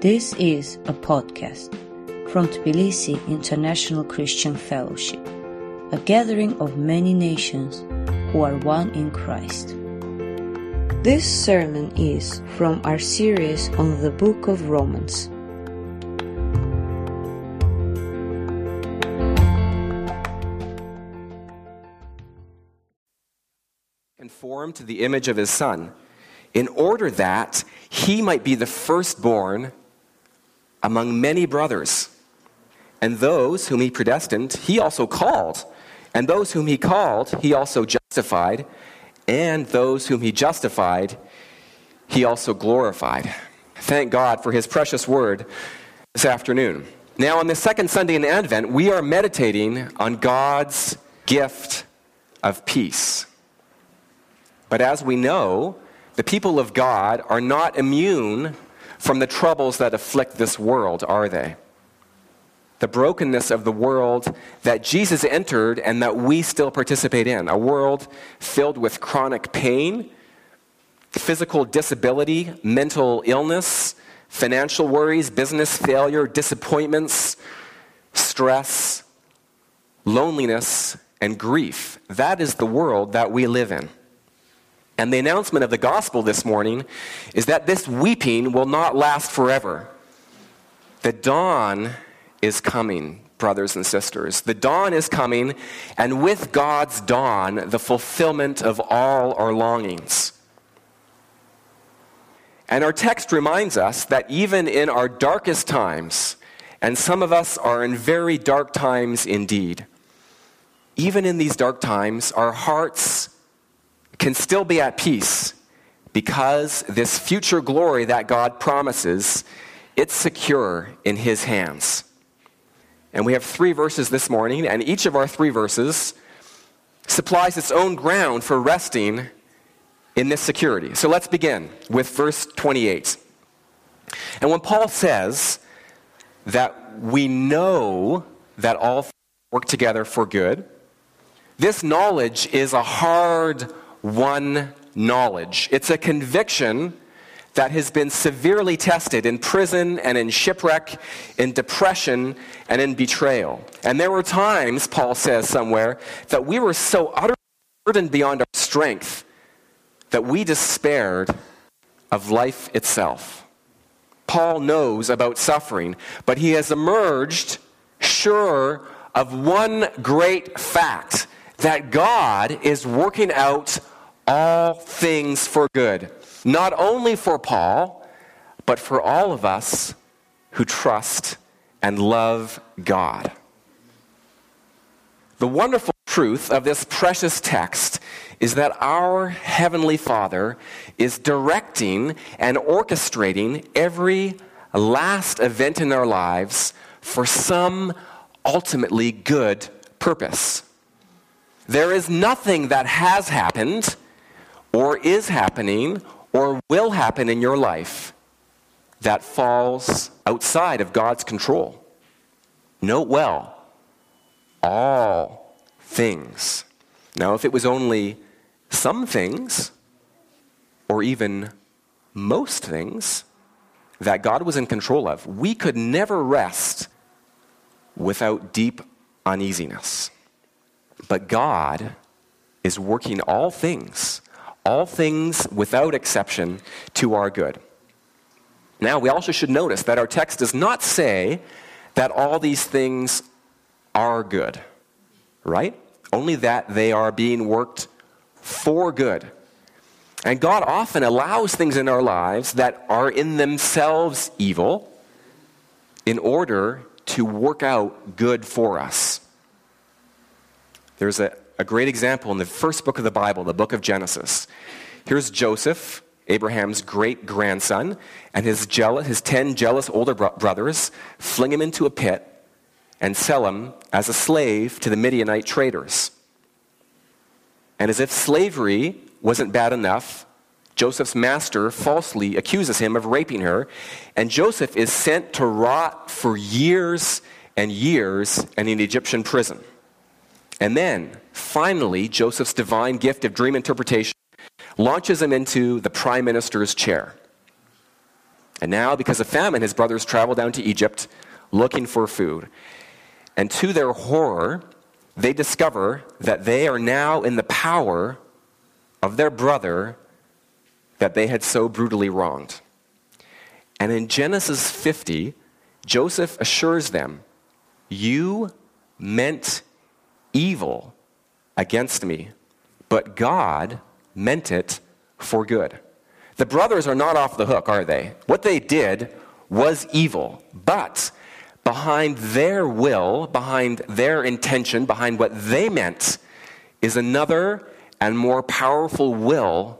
This is a podcast from Tbilisi International Christian Fellowship, a gathering of many nations who are one in Christ. This sermon is from our series on the book of Romans. Conformed to the image of his son, in order that he might be the firstborn among many brothers. And those whom he predestined, he also called. And those whom he called, he also justified. And those whom he justified, he also glorified. Thank God for his precious word this afternoon. Now, on the second Sunday in Advent, we are meditating on God's gift of peace. But as we know, the people of God are not immune from the troubles that afflict this world, are they? The brokenness of the world that Jesus entered and that we still participate in. A world filled with chronic pain, physical disability, mental illness, financial worries, business failure, disappointments, stress, loneliness, and grief. That is the world that we live in. And the announcement of the gospel this morning is that this weeping will not last forever. The dawn is coming, brothers and sisters. The dawn is coming, and with God's dawn, the fulfillment of all our longings. And our text reminds us that even in our darkest times, and some of us are in very dark times indeed, even in these dark times, our hearts can still be at peace because this future glory that God promises, it's secure in his hands. And we have three verses this morning, and each of our three verses supplies its own ground for resting in this security. So let's begin with verse 28. And when Paul says that we know that all work together for good, this knowledge is a hard won knowledge. It's a conviction that has been severely tested in prison and in shipwreck, in depression, and in betrayal. And there were times, Paul says somewhere, that we were so utterly burdened beyond our strength that we despaired of life itself. Paul knows about suffering, but he has emerged sure of one great fact that God is working out all things for good, not only for Paul, but for all of us who trust and love God. The wonderful truth of this precious text is that our Heavenly Father is directing and orchestrating every last event in our lives for some ultimately good purpose. There is nothing that has happened or is happening or will happen in your life that falls outside of God's control. Note well, all things. Now, if it was only some things, or even most things, that God was in control of, we could never rest without deep uneasiness. But God is working all things, all things without exception, to our good. Now, we also should notice that our text does not say that all these things are good, right? Only that they are being worked for good. And God often allows things in our lives that are in themselves evil in order to work out good for us. There's a, a great example in the first book of the Bible, the book of Genesis. Here's Joseph, Abraham's great grandson, and his, jealous, his ten jealous older bro- brothers fling him into a pit and sell him as a slave to the Midianite traders. And as if slavery wasn't bad enough, Joseph's master falsely accuses him of raping her, and Joseph is sent to rot for years and years in an Egyptian prison. And then, finally, Joseph's divine gift of dream interpretation launches him into the prime minister's chair. And now, because of famine, his brothers travel down to Egypt looking for food. And to their horror, they discover that they are now in the power of their brother that they had so brutally wronged. And in Genesis 50, Joseph assures them, You meant evil against me, but God meant it for good. The brothers are not off the hook, are they? What they did was evil, but behind their will, behind their intention, behind what they meant, is another and more powerful will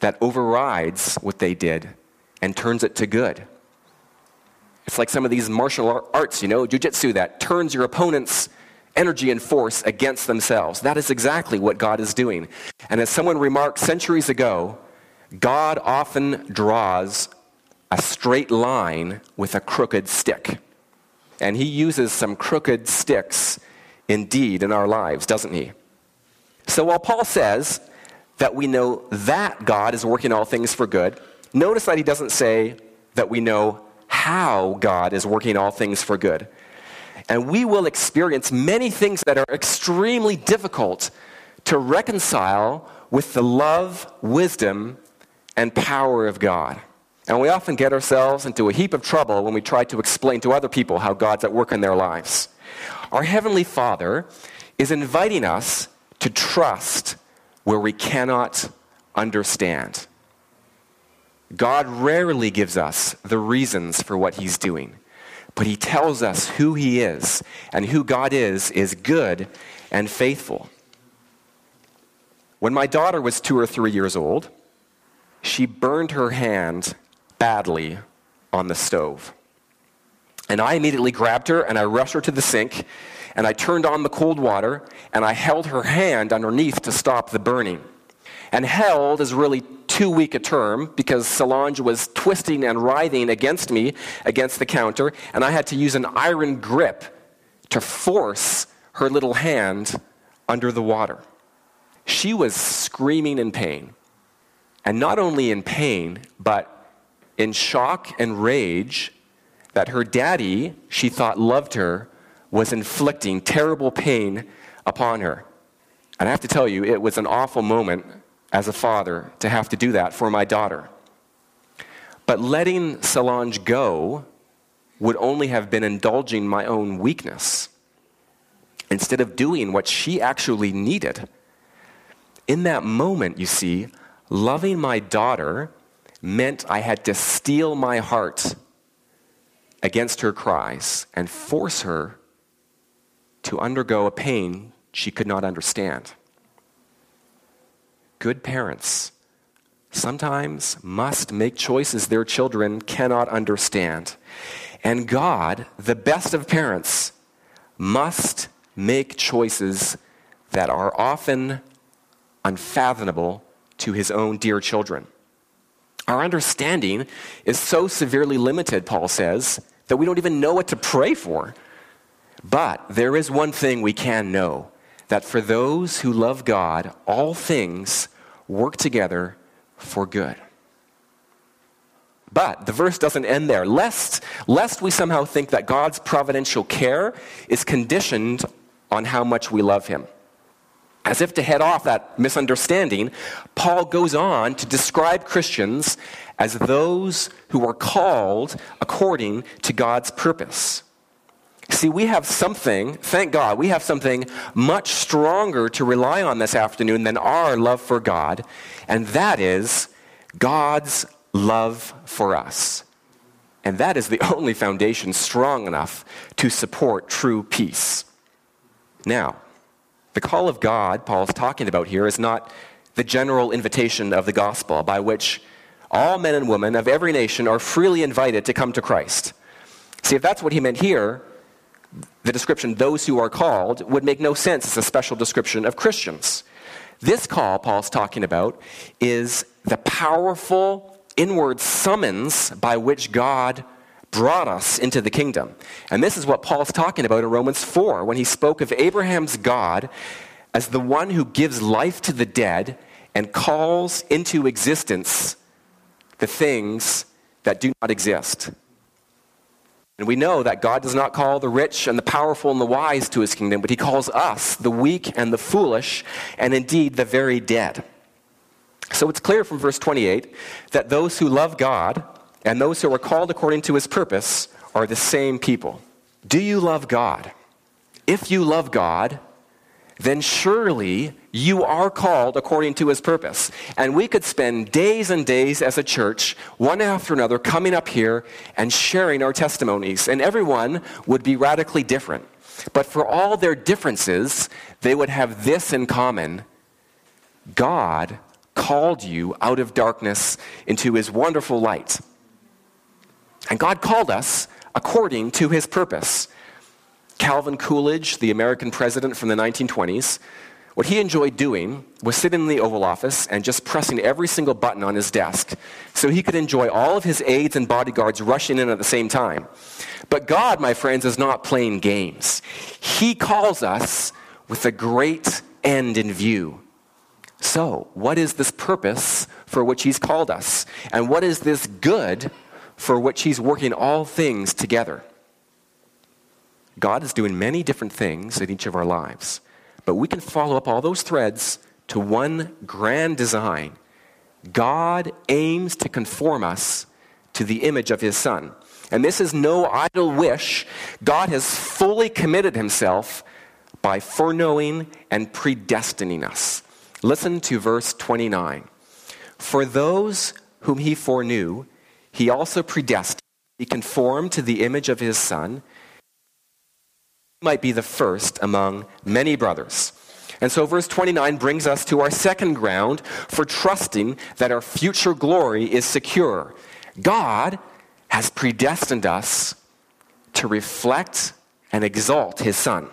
that overrides what they did and turns it to good. It's like some of these martial arts, you know, jujitsu that turns your opponent's energy and force against themselves. That is exactly what God is doing. And as someone remarked centuries ago, God often draws a straight line with a crooked stick. And he uses some crooked sticks indeed in our lives, doesn't he? So while Paul says that we know that God is working all things for good, notice that he doesn't say that we know how God is working all things for good. And we will experience many things that are extremely difficult to reconcile with the love, wisdom, and power of God. And we often get ourselves into a heap of trouble when we try to explain to other people how God's at work in their lives. Our Heavenly Father is inviting us to trust where we cannot understand. God rarely gives us the reasons for what He's doing, but He tells us who He is, and who God is is good and faithful. When my daughter was two or three years old, she burned her hand badly on the stove. And I immediately grabbed her and I rushed her to the sink and I turned on the cold water and I held her hand underneath to stop the burning. And held is really too weak a term because Solange was twisting and writhing against me against the counter, and I had to use an iron grip to force her little hand under the water. She was screaming in pain. And not only in pain, but in shock and rage that her daddy, she thought loved her, was inflicting terrible pain upon her. And I have to tell you, it was an awful moment as a father to have to do that for my daughter. But letting Solange go would only have been indulging my own weakness instead of doing what she actually needed. In that moment, you see, loving my daughter meant I had to steel my heart against her cries and force her to undergo a pain she could not understand. Good parents sometimes must make choices their children cannot understand. And God, the best of parents, must make choices that are often unfathomable to his own dear children. Our understanding is so severely limited, Paul says, that we don't even know what to pray for. But there is one thing we can know that for those who love God, all things work together for good. But the verse doesn't end there. Lest, lest we somehow think that God's providential care is conditioned on how much we love Him. As if to head off that misunderstanding, Paul goes on to describe Christians as those who are called according to God's purpose. See, we have something, thank God, we have something much stronger to rely on this afternoon than our love for God, and that is God's love for us. And that is the only foundation strong enough to support true peace. Now, the call of God Paul is talking about here is not the general invitation of the gospel by which all men and women of every nation are freely invited to come to Christ. See, if that's what he meant here, the description, those who are called, would make no sense as a special description of Christians. This call Paul's talking about is the powerful inward summons by which God brought us into the kingdom. And this is what Paul's talking about in Romans 4 when he spoke of Abraham's God as the one who gives life to the dead and calls into existence the things that do not exist. And we know that God does not call the rich and the powerful and the wise to his kingdom, but he calls us, the weak and the foolish, and indeed the very dead. So it's clear from verse 28 that those who love God and those who are called according to his purpose are the same people. Do you love God? If you love God, then surely you are called according to his purpose. And we could spend days and days as a church, one after another, coming up here and sharing our testimonies. And everyone would be radically different. But for all their differences, they would have this in common God called you out of darkness into his wonderful light. And God called us according to his purpose. Calvin Coolidge, the American president from the 1920s, what he enjoyed doing was sitting in the Oval Office and just pressing every single button on his desk so he could enjoy all of his aides and bodyguards rushing in at the same time. But God, my friends, is not playing games. He calls us with a great end in view. So, what is this purpose for which He's called us? And what is this good for which He's working all things together? God is doing many different things in each of our lives, but we can follow up all those threads to one grand design. God aims to conform us to the image of His Son. And this is no idle wish. God has fully committed Himself by foreknowing and predestining us. Listen to verse 29. For those whom He foreknew, He also predestined, He conformed to the image of His Son might be the first among many brothers. And so, verse 29 brings us to our second ground for trusting that our future glory is secure. God has predestined us to reflect and exalt his Son.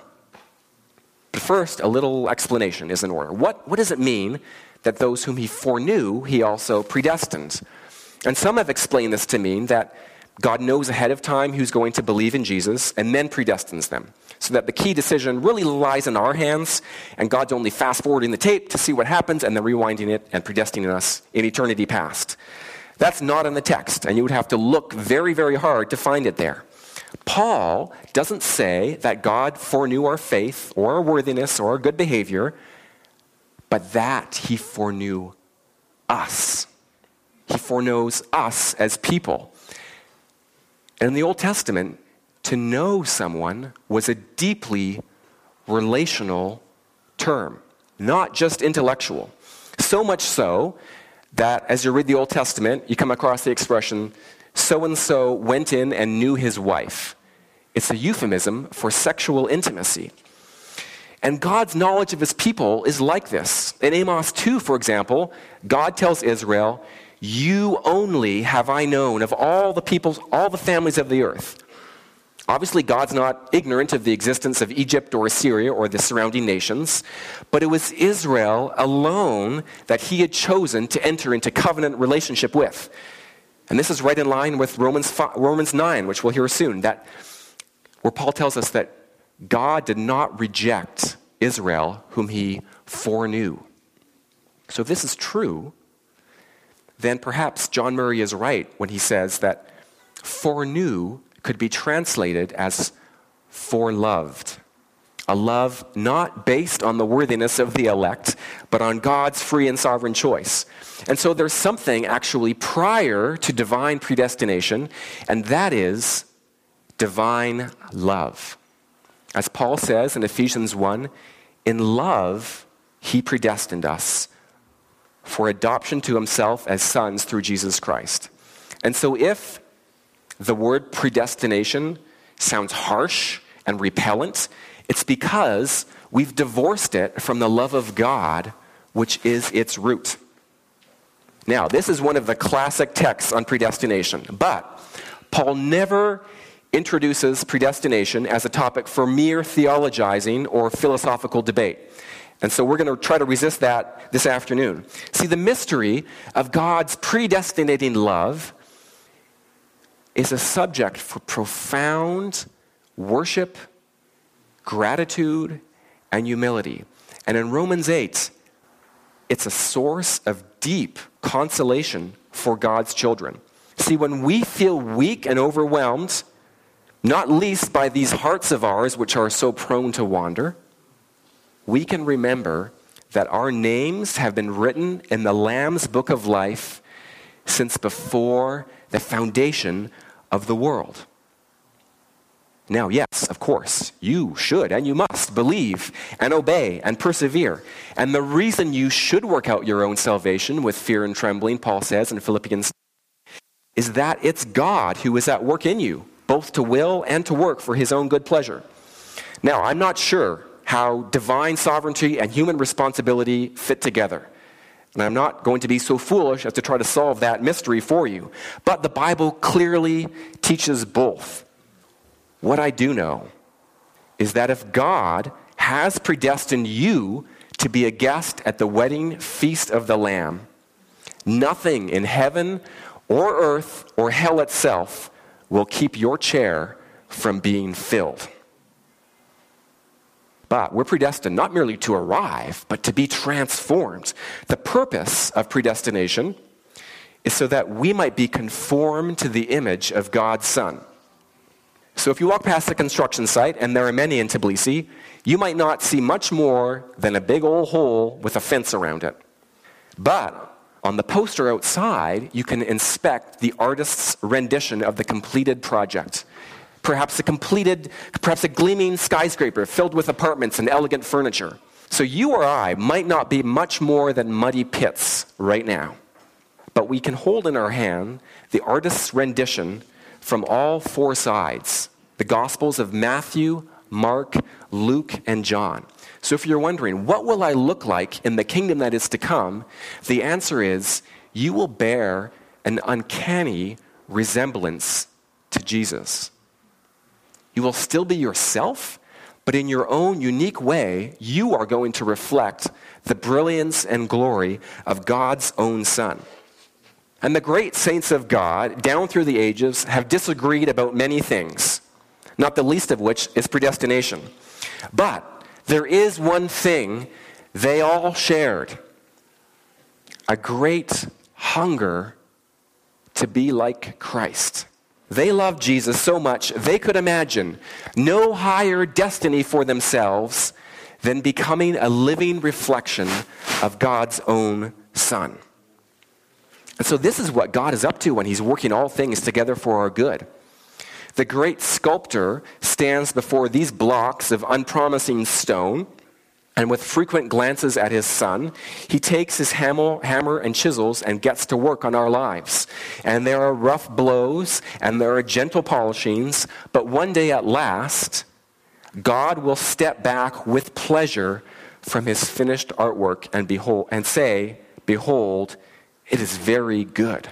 But first, a little explanation is in order. What, what does it mean that those whom he foreknew, he also predestined? And some have explained this to mean that God knows ahead of time who's going to believe in Jesus and then predestines them so that the key decision really lies in our hands, and God's only fast forwarding the tape to see what happens and then rewinding it and predestining us in eternity past. That's not in the text, and you would have to look very, very hard to find it there. Paul doesn't say that God foreknew our faith or our worthiness or our good behavior, but that he foreknew us. He foreknows us as people. And in the Old Testament, to know someone was a deeply relational term, not just intellectual. So much so that as you read the Old Testament, you come across the expression, so and so went in and knew his wife. It's a euphemism for sexual intimacy. And God's knowledge of his people is like this. In Amos 2, for example, God tells Israel, You only have I known of all the peoples, all the families of the earth. Obviously, God's not ignorant of the existence of Egypt or Assyria or the surrounding nations, but it was Israel alone that he had chosen to enter into covenant relationship with. And this is right in line with Romans, 5, Romans 9, which we'll hear soon, that, where Paul tells us that God did not reject Israel, whom he foreknew. So, if this is true, then perhaps John Murray is right when he says that foreknew could be translated as foreloved. A love not based on the worthiness of the elect, but on God's free and sovereign choice. And so there's something actually prior to divine predestination, and that is divine love. As Paul says in Ephesians 1, in love, he predestined us for adoption to himself as sons through Jesus Christ. And so if the word predestination sounds harsh and repellent, it's because we've divorced it from the love of God, which is its root. Now, this is one of the classic texts on predestination, but Paul never introduces predestination as a topic for mere theologizing or philosophical debate. And so we're going to try to resist that this afternoon. See, the mystery of God's predestinating love is a subject for profound worship, gratitude, and humility. And in Romans 8, it's a source of deep consolation for God's children. See, when we feel weak and overwhelmed, not least by these hearts of ours which are so prone to wander, we can remember that our names have been written in the Lamb's book of life since before the foundation of the world. Now, yes, of course, you should and you must believe and obey and persevere. And the reason you should work out your own salvation with fear and trembling, Paul says in Philippians, is that it's God who is at work in you, both to will and to work for his own good pleasure. Now, I'm not sure how divine sovereignty and human responsibility fit together. And I'm not going to be so foolish as to try to solve that mystery for you. But the Bible clearly teaches both. What I do know is that if God has predestined you to be a guest at the wedding feast of the Lamb, nothing in heaven or earth or hell itself will keep your chair from being filled. But we're predestined not merely to arrive, but to be transformed. The purpose of predestination is so that we might be conformed to the image of God's Son. So if you walk past the construction site, and there are many in Tbilisi, you might not see much more than a big old hole with a fence around it. But on the poster outside, you can inspect the artist's rendition of the completed project perhaps a completed, perhaps a gleaming skyscraper filled with apartments and elegant furniture. So you or I might not be much more than muddy pits right now. But we can hold in our hand the artist's rendition from all four sides the Gospels of Matthew, Mark, Luke, and John. So if you're wondering, what will I look like in the kingdom that is to come? The answer is, you will bear an uncanny resemblance to Jesus. You will still be yourself, but in your own unique way, you are going to reflect the brilliance and glory of God's own Son. And the great saints of God, down through the ages, have disagreed about many things, not the least of which is predestination. But there is one thing they all shared a great hunger to be like Christ. They loved Jesus so much, they could imagine no higher destiny for themselves than becoming a living reflection of God's own Son. And so, this is what God is up to when He's working all things together for our good. The great sculptor stands before these blocks of unpromising stone and with frequent glances at his son, he takes his hammer and chisels and gets to work on our lives. And there are rough blows and there are gentle polishings, but one day at last, God will step back with pleasure from his finished artwork and behold and say, Behold, it is very good.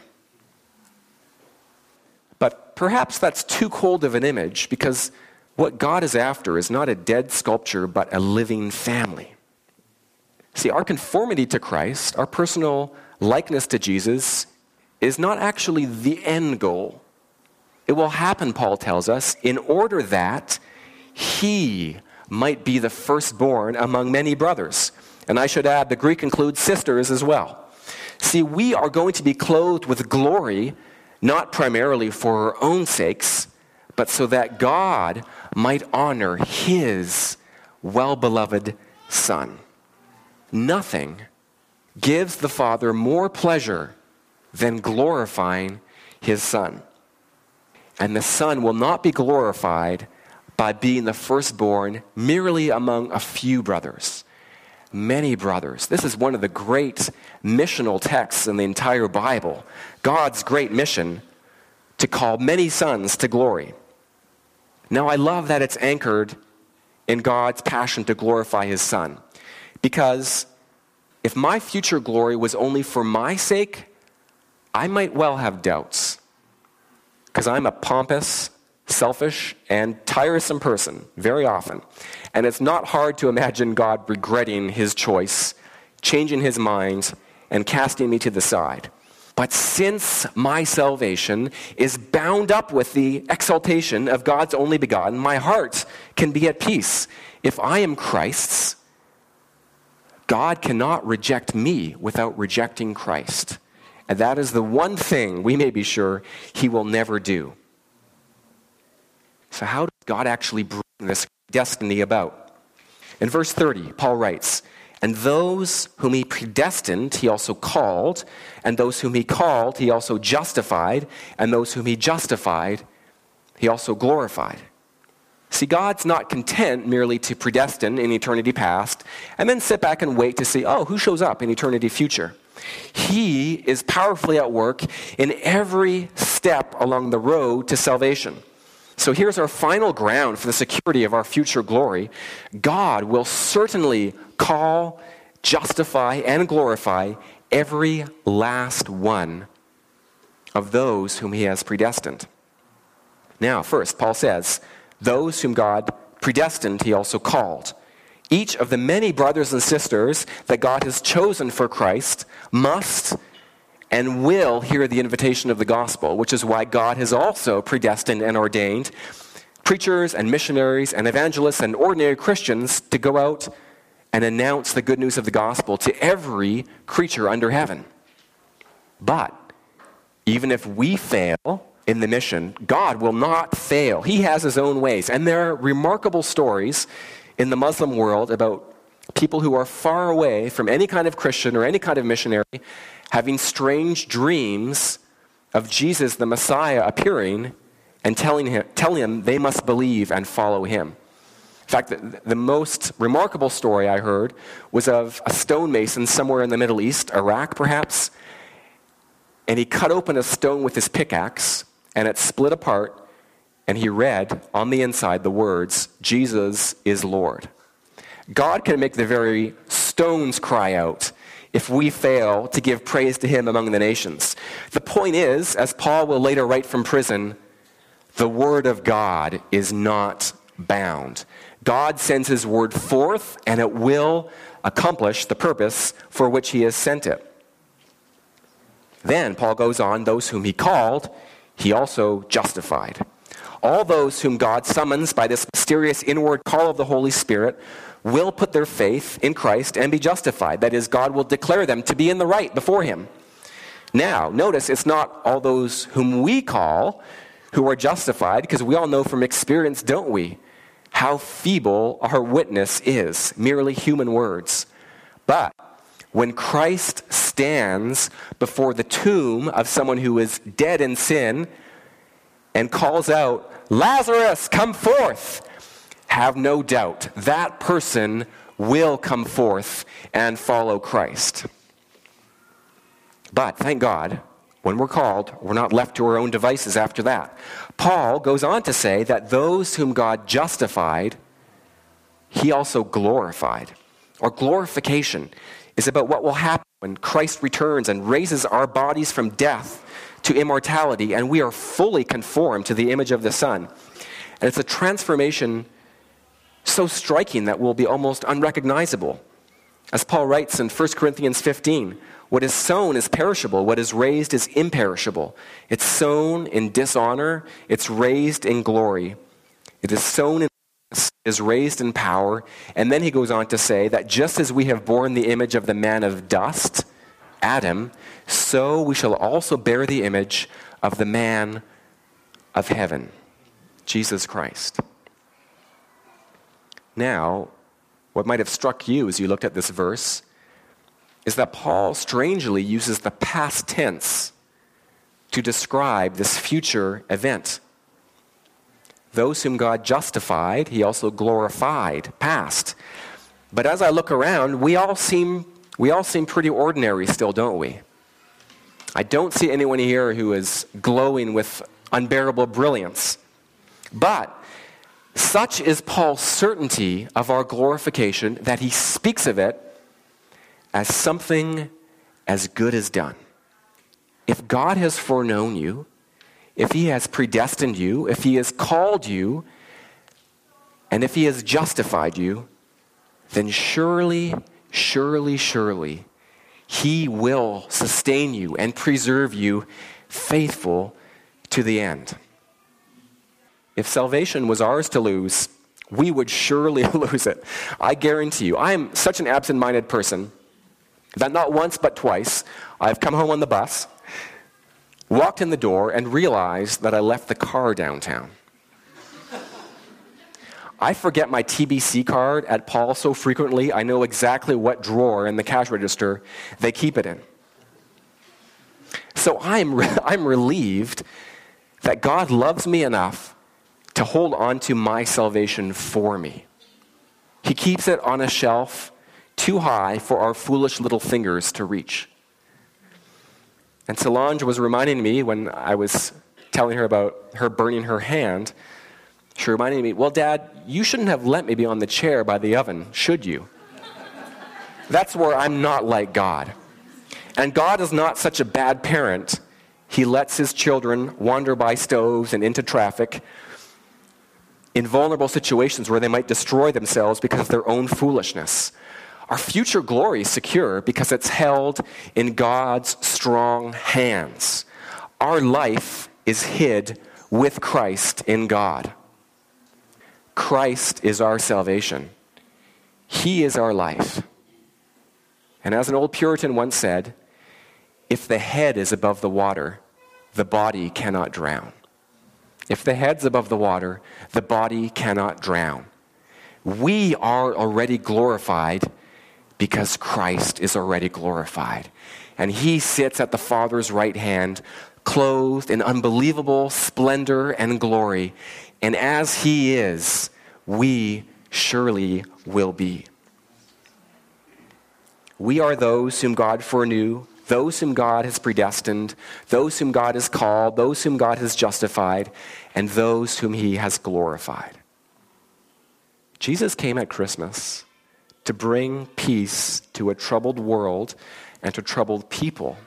But perhaps that's too cold of an image because what God is after is not a dead sculpture, but a living family. See, our conformity to Christ, our personal likeness to Jesus, is not actually the end goal. It will happen, Paul tells us, in order that he might be the firstborn among many brothers. And I should add, the Greek includes sisters as well. See, we are going to be clothed with glory, not primarily for our own sakes, but so that God might honor his well beloved Son. Nothing gives the Father more pleasure than glorifying his Son. And the Son will not be glorified by being the firstborn merely among a few brothers. Many brothers. This is one of the great missional texts in the entire Bible. God's great mission to call many sons to glory. Now, I love that it's anchored in God's passion to glorify his Son. Because if my future glory was only for my sake, I might well have doubts. Because I'm a pompous, selfish, and tiresome person very often. And it's not hard to imagine God regretting his choice, changing his mind, and casting me to the side. But since my salvation is bound up with the exaltation of God's only begotten, my heart can be at peace. If I am Christ's, God cannot reject me without rejecting Christ. And that is the one thing we may be sure he will never do. So, how does God actually bring this destiny about? In verse 30, Paul writes, And those whom he predestined, he also called, and those whom he called, he also justified, and those whom he justified, he also glorified. See, God's not content merely to predestine in eternity past and then sit back and wait to see, oh, who shows up in eternity future. He is powerfully at work in every step along the road to salvation. So here's our final ground for the security of our future glory. God will certainly call, justify, and glorify every last one of those whom he has predestined. Now, first, Paul says, those whom God predestined, he also called. Each of the many brothers and sisters that God has chosen for Christ must and will hear the invitation of the gospel, which is why God has also predestined and ordained preachers and missionaries and evangelists and ordinary Christians to go out and announce the good news of the gospel to every creature under heaven. But even if we fail in the mission, God will not fail. He has his own ways. And there are remarkable stories in the Muslim world about people who are far away from any kind of Christian or any kind of missionary having strange dreams of Jesus, the Messiah, appearing and telling, him, telling them they must believe and follow him. In fact, the, the most remarkable story I heard was of a stonemason somewhere in the Middle East, Iraq perhaps, and he cut open a stone with his pickaxe, and it split apart, and he read on the inside the words, Jesus is Lord. God can make the very stones cry out if we fail to give praise to him among the nations. The point is, as Paul will later write from prison, the word of God is not bound. God sends his word forth, and it will accomplish the purpose for which he has sent it. Then Paul goes on, those whom he called, he also justified. All those whom God summons by this mysterious inward call of the Holy Spirit will put their faith in Christ and be justified. That is, God will declare them to be in the right before Him. Now, notice it's not all those whom we call who are justified, because we all know from experience, don't we, how feeble our witness is, merely human words. But when Christ stands before the tomb of someone who is dead in sin and calls out, Lazarus, come forth, have no doubt that person will come forth and follow Christ. But thank God, when we're called, we're not left to our own devices after that. Paul goes on to say that those whom God justified, he also glorified. Or glorification is about what will happen when Christ returns and raises our bodies from death to immortality and we are fully conformed to the image of the Son. And it's a transformation so striking that will be almost unrecognizable. As Paul writes in 1 Corinthians 15, what is sown is perishable, what is raised is imperishable. It's sown in dishonor, it's raised in glory. It is sown in is raised in power. And then he goes on to say that just as we have borne the image of the man of dust, Adam, so we shall also bear the image of the man of heaven, Jesus Christ. Now, what might have struck you as you looked at this verse is that Paul strangely uses the past tense to describe this future event. Those whom God justified, he also glorified, past. But as I look around, we all seem, we all seem pretty ordinary still, don't we? I don't see anyone here who is glowing with unbearable brilliance. But such is Paul's certainty of our glorification that he speaks of it as something as good as done. If God has foreknown you, if he has predestined you, if he has called you, and if he has justified you, then surely, surely, surely, he will sustain you and preserve you faithful to the end. If salvation was ours to lose, we would surely lose it. I guarantee you. I am such an absent minded person that not once but twice I've come home on the bus walked in the door, and realized that I left the car downtown. I forget my TBC card at Paul so frequently, I know exactly what drawer in the cash register they keep it in. So I'm, re- I'm relieved that God loves me enough to hold on to my salvation for me. He keeps it on a shelf too high for our foolish little fingers to reach. And Solange was reminding me when I was telling her about her burning her hand, she reminded me, Well, Dad, you shouldn't have let me be on the chair by the oven, should you? That's where I'm not like God. And God is not such a bad parent. He lets his children wander by stoves and into traffic in vulnerable situations where they might destroy themselves because of their own foolishness. Our future glory is secure because it's held in God's strong hands. Our life is hid with Christ in God. Christ is our salvation. He is our life. And as an old Puritan once said, if the head is above the water, the body cannot drown. If the head's above the water, the body cannot drown. We are already glorified because Christ is already glorified. And he sits at the Father's right hand, clothed in unbelievable splendor and glory. And as he is, we surely will be. We are those whom God foreknew, those whom God has predestined, those whom God has called, those whom God has justified, and those whom he has glorified. Jesus came at Christmas to bring peace to a troubled world and to troubled people.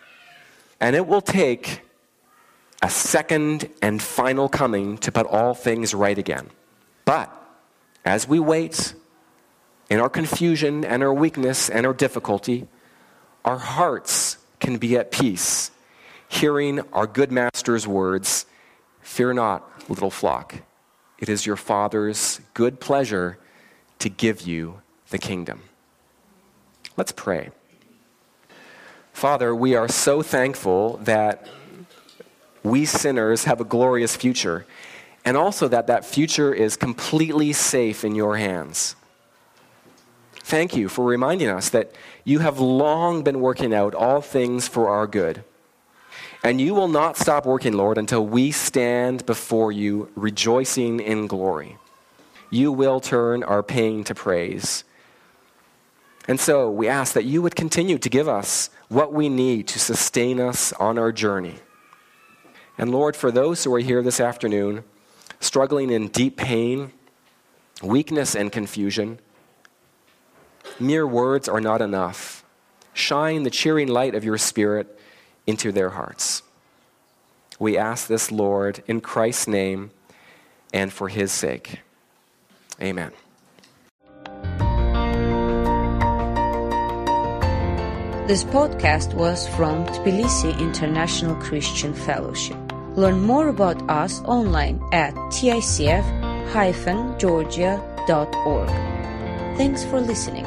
And it will take a second and final coming to put all things right again. But as we wait in our confusion and our weakness and our difficulty, our hearts can be at peace, hearing our good master's words Fear not, little flock. It is your Father's good pleasure to give you the kingdom. Let's pray. Father, we are so thankful that we sinners have a glorious future, and also that that future is completely safe in your hands. Thank you for reminding us that you have long been working out all things for our good. And you will not stop working, Lord, until we stand before you rejoicing in glory. You will turn our pain to praise. And so we ask that you would continue to give us what we need to sustain us on our journey. And Lord, for those who are here this afternoon, struggling in deep pain, weakness, and confusion, mere words are not enough. Shine the cheering light of your Spirit into their hearts. We ask this, Lord, in Christ's name and for his sake. Amen. This podcast was from Tbilisi International Christian Fellowship. Learn more about us online at ticf-georgia.org. Thanks for listening.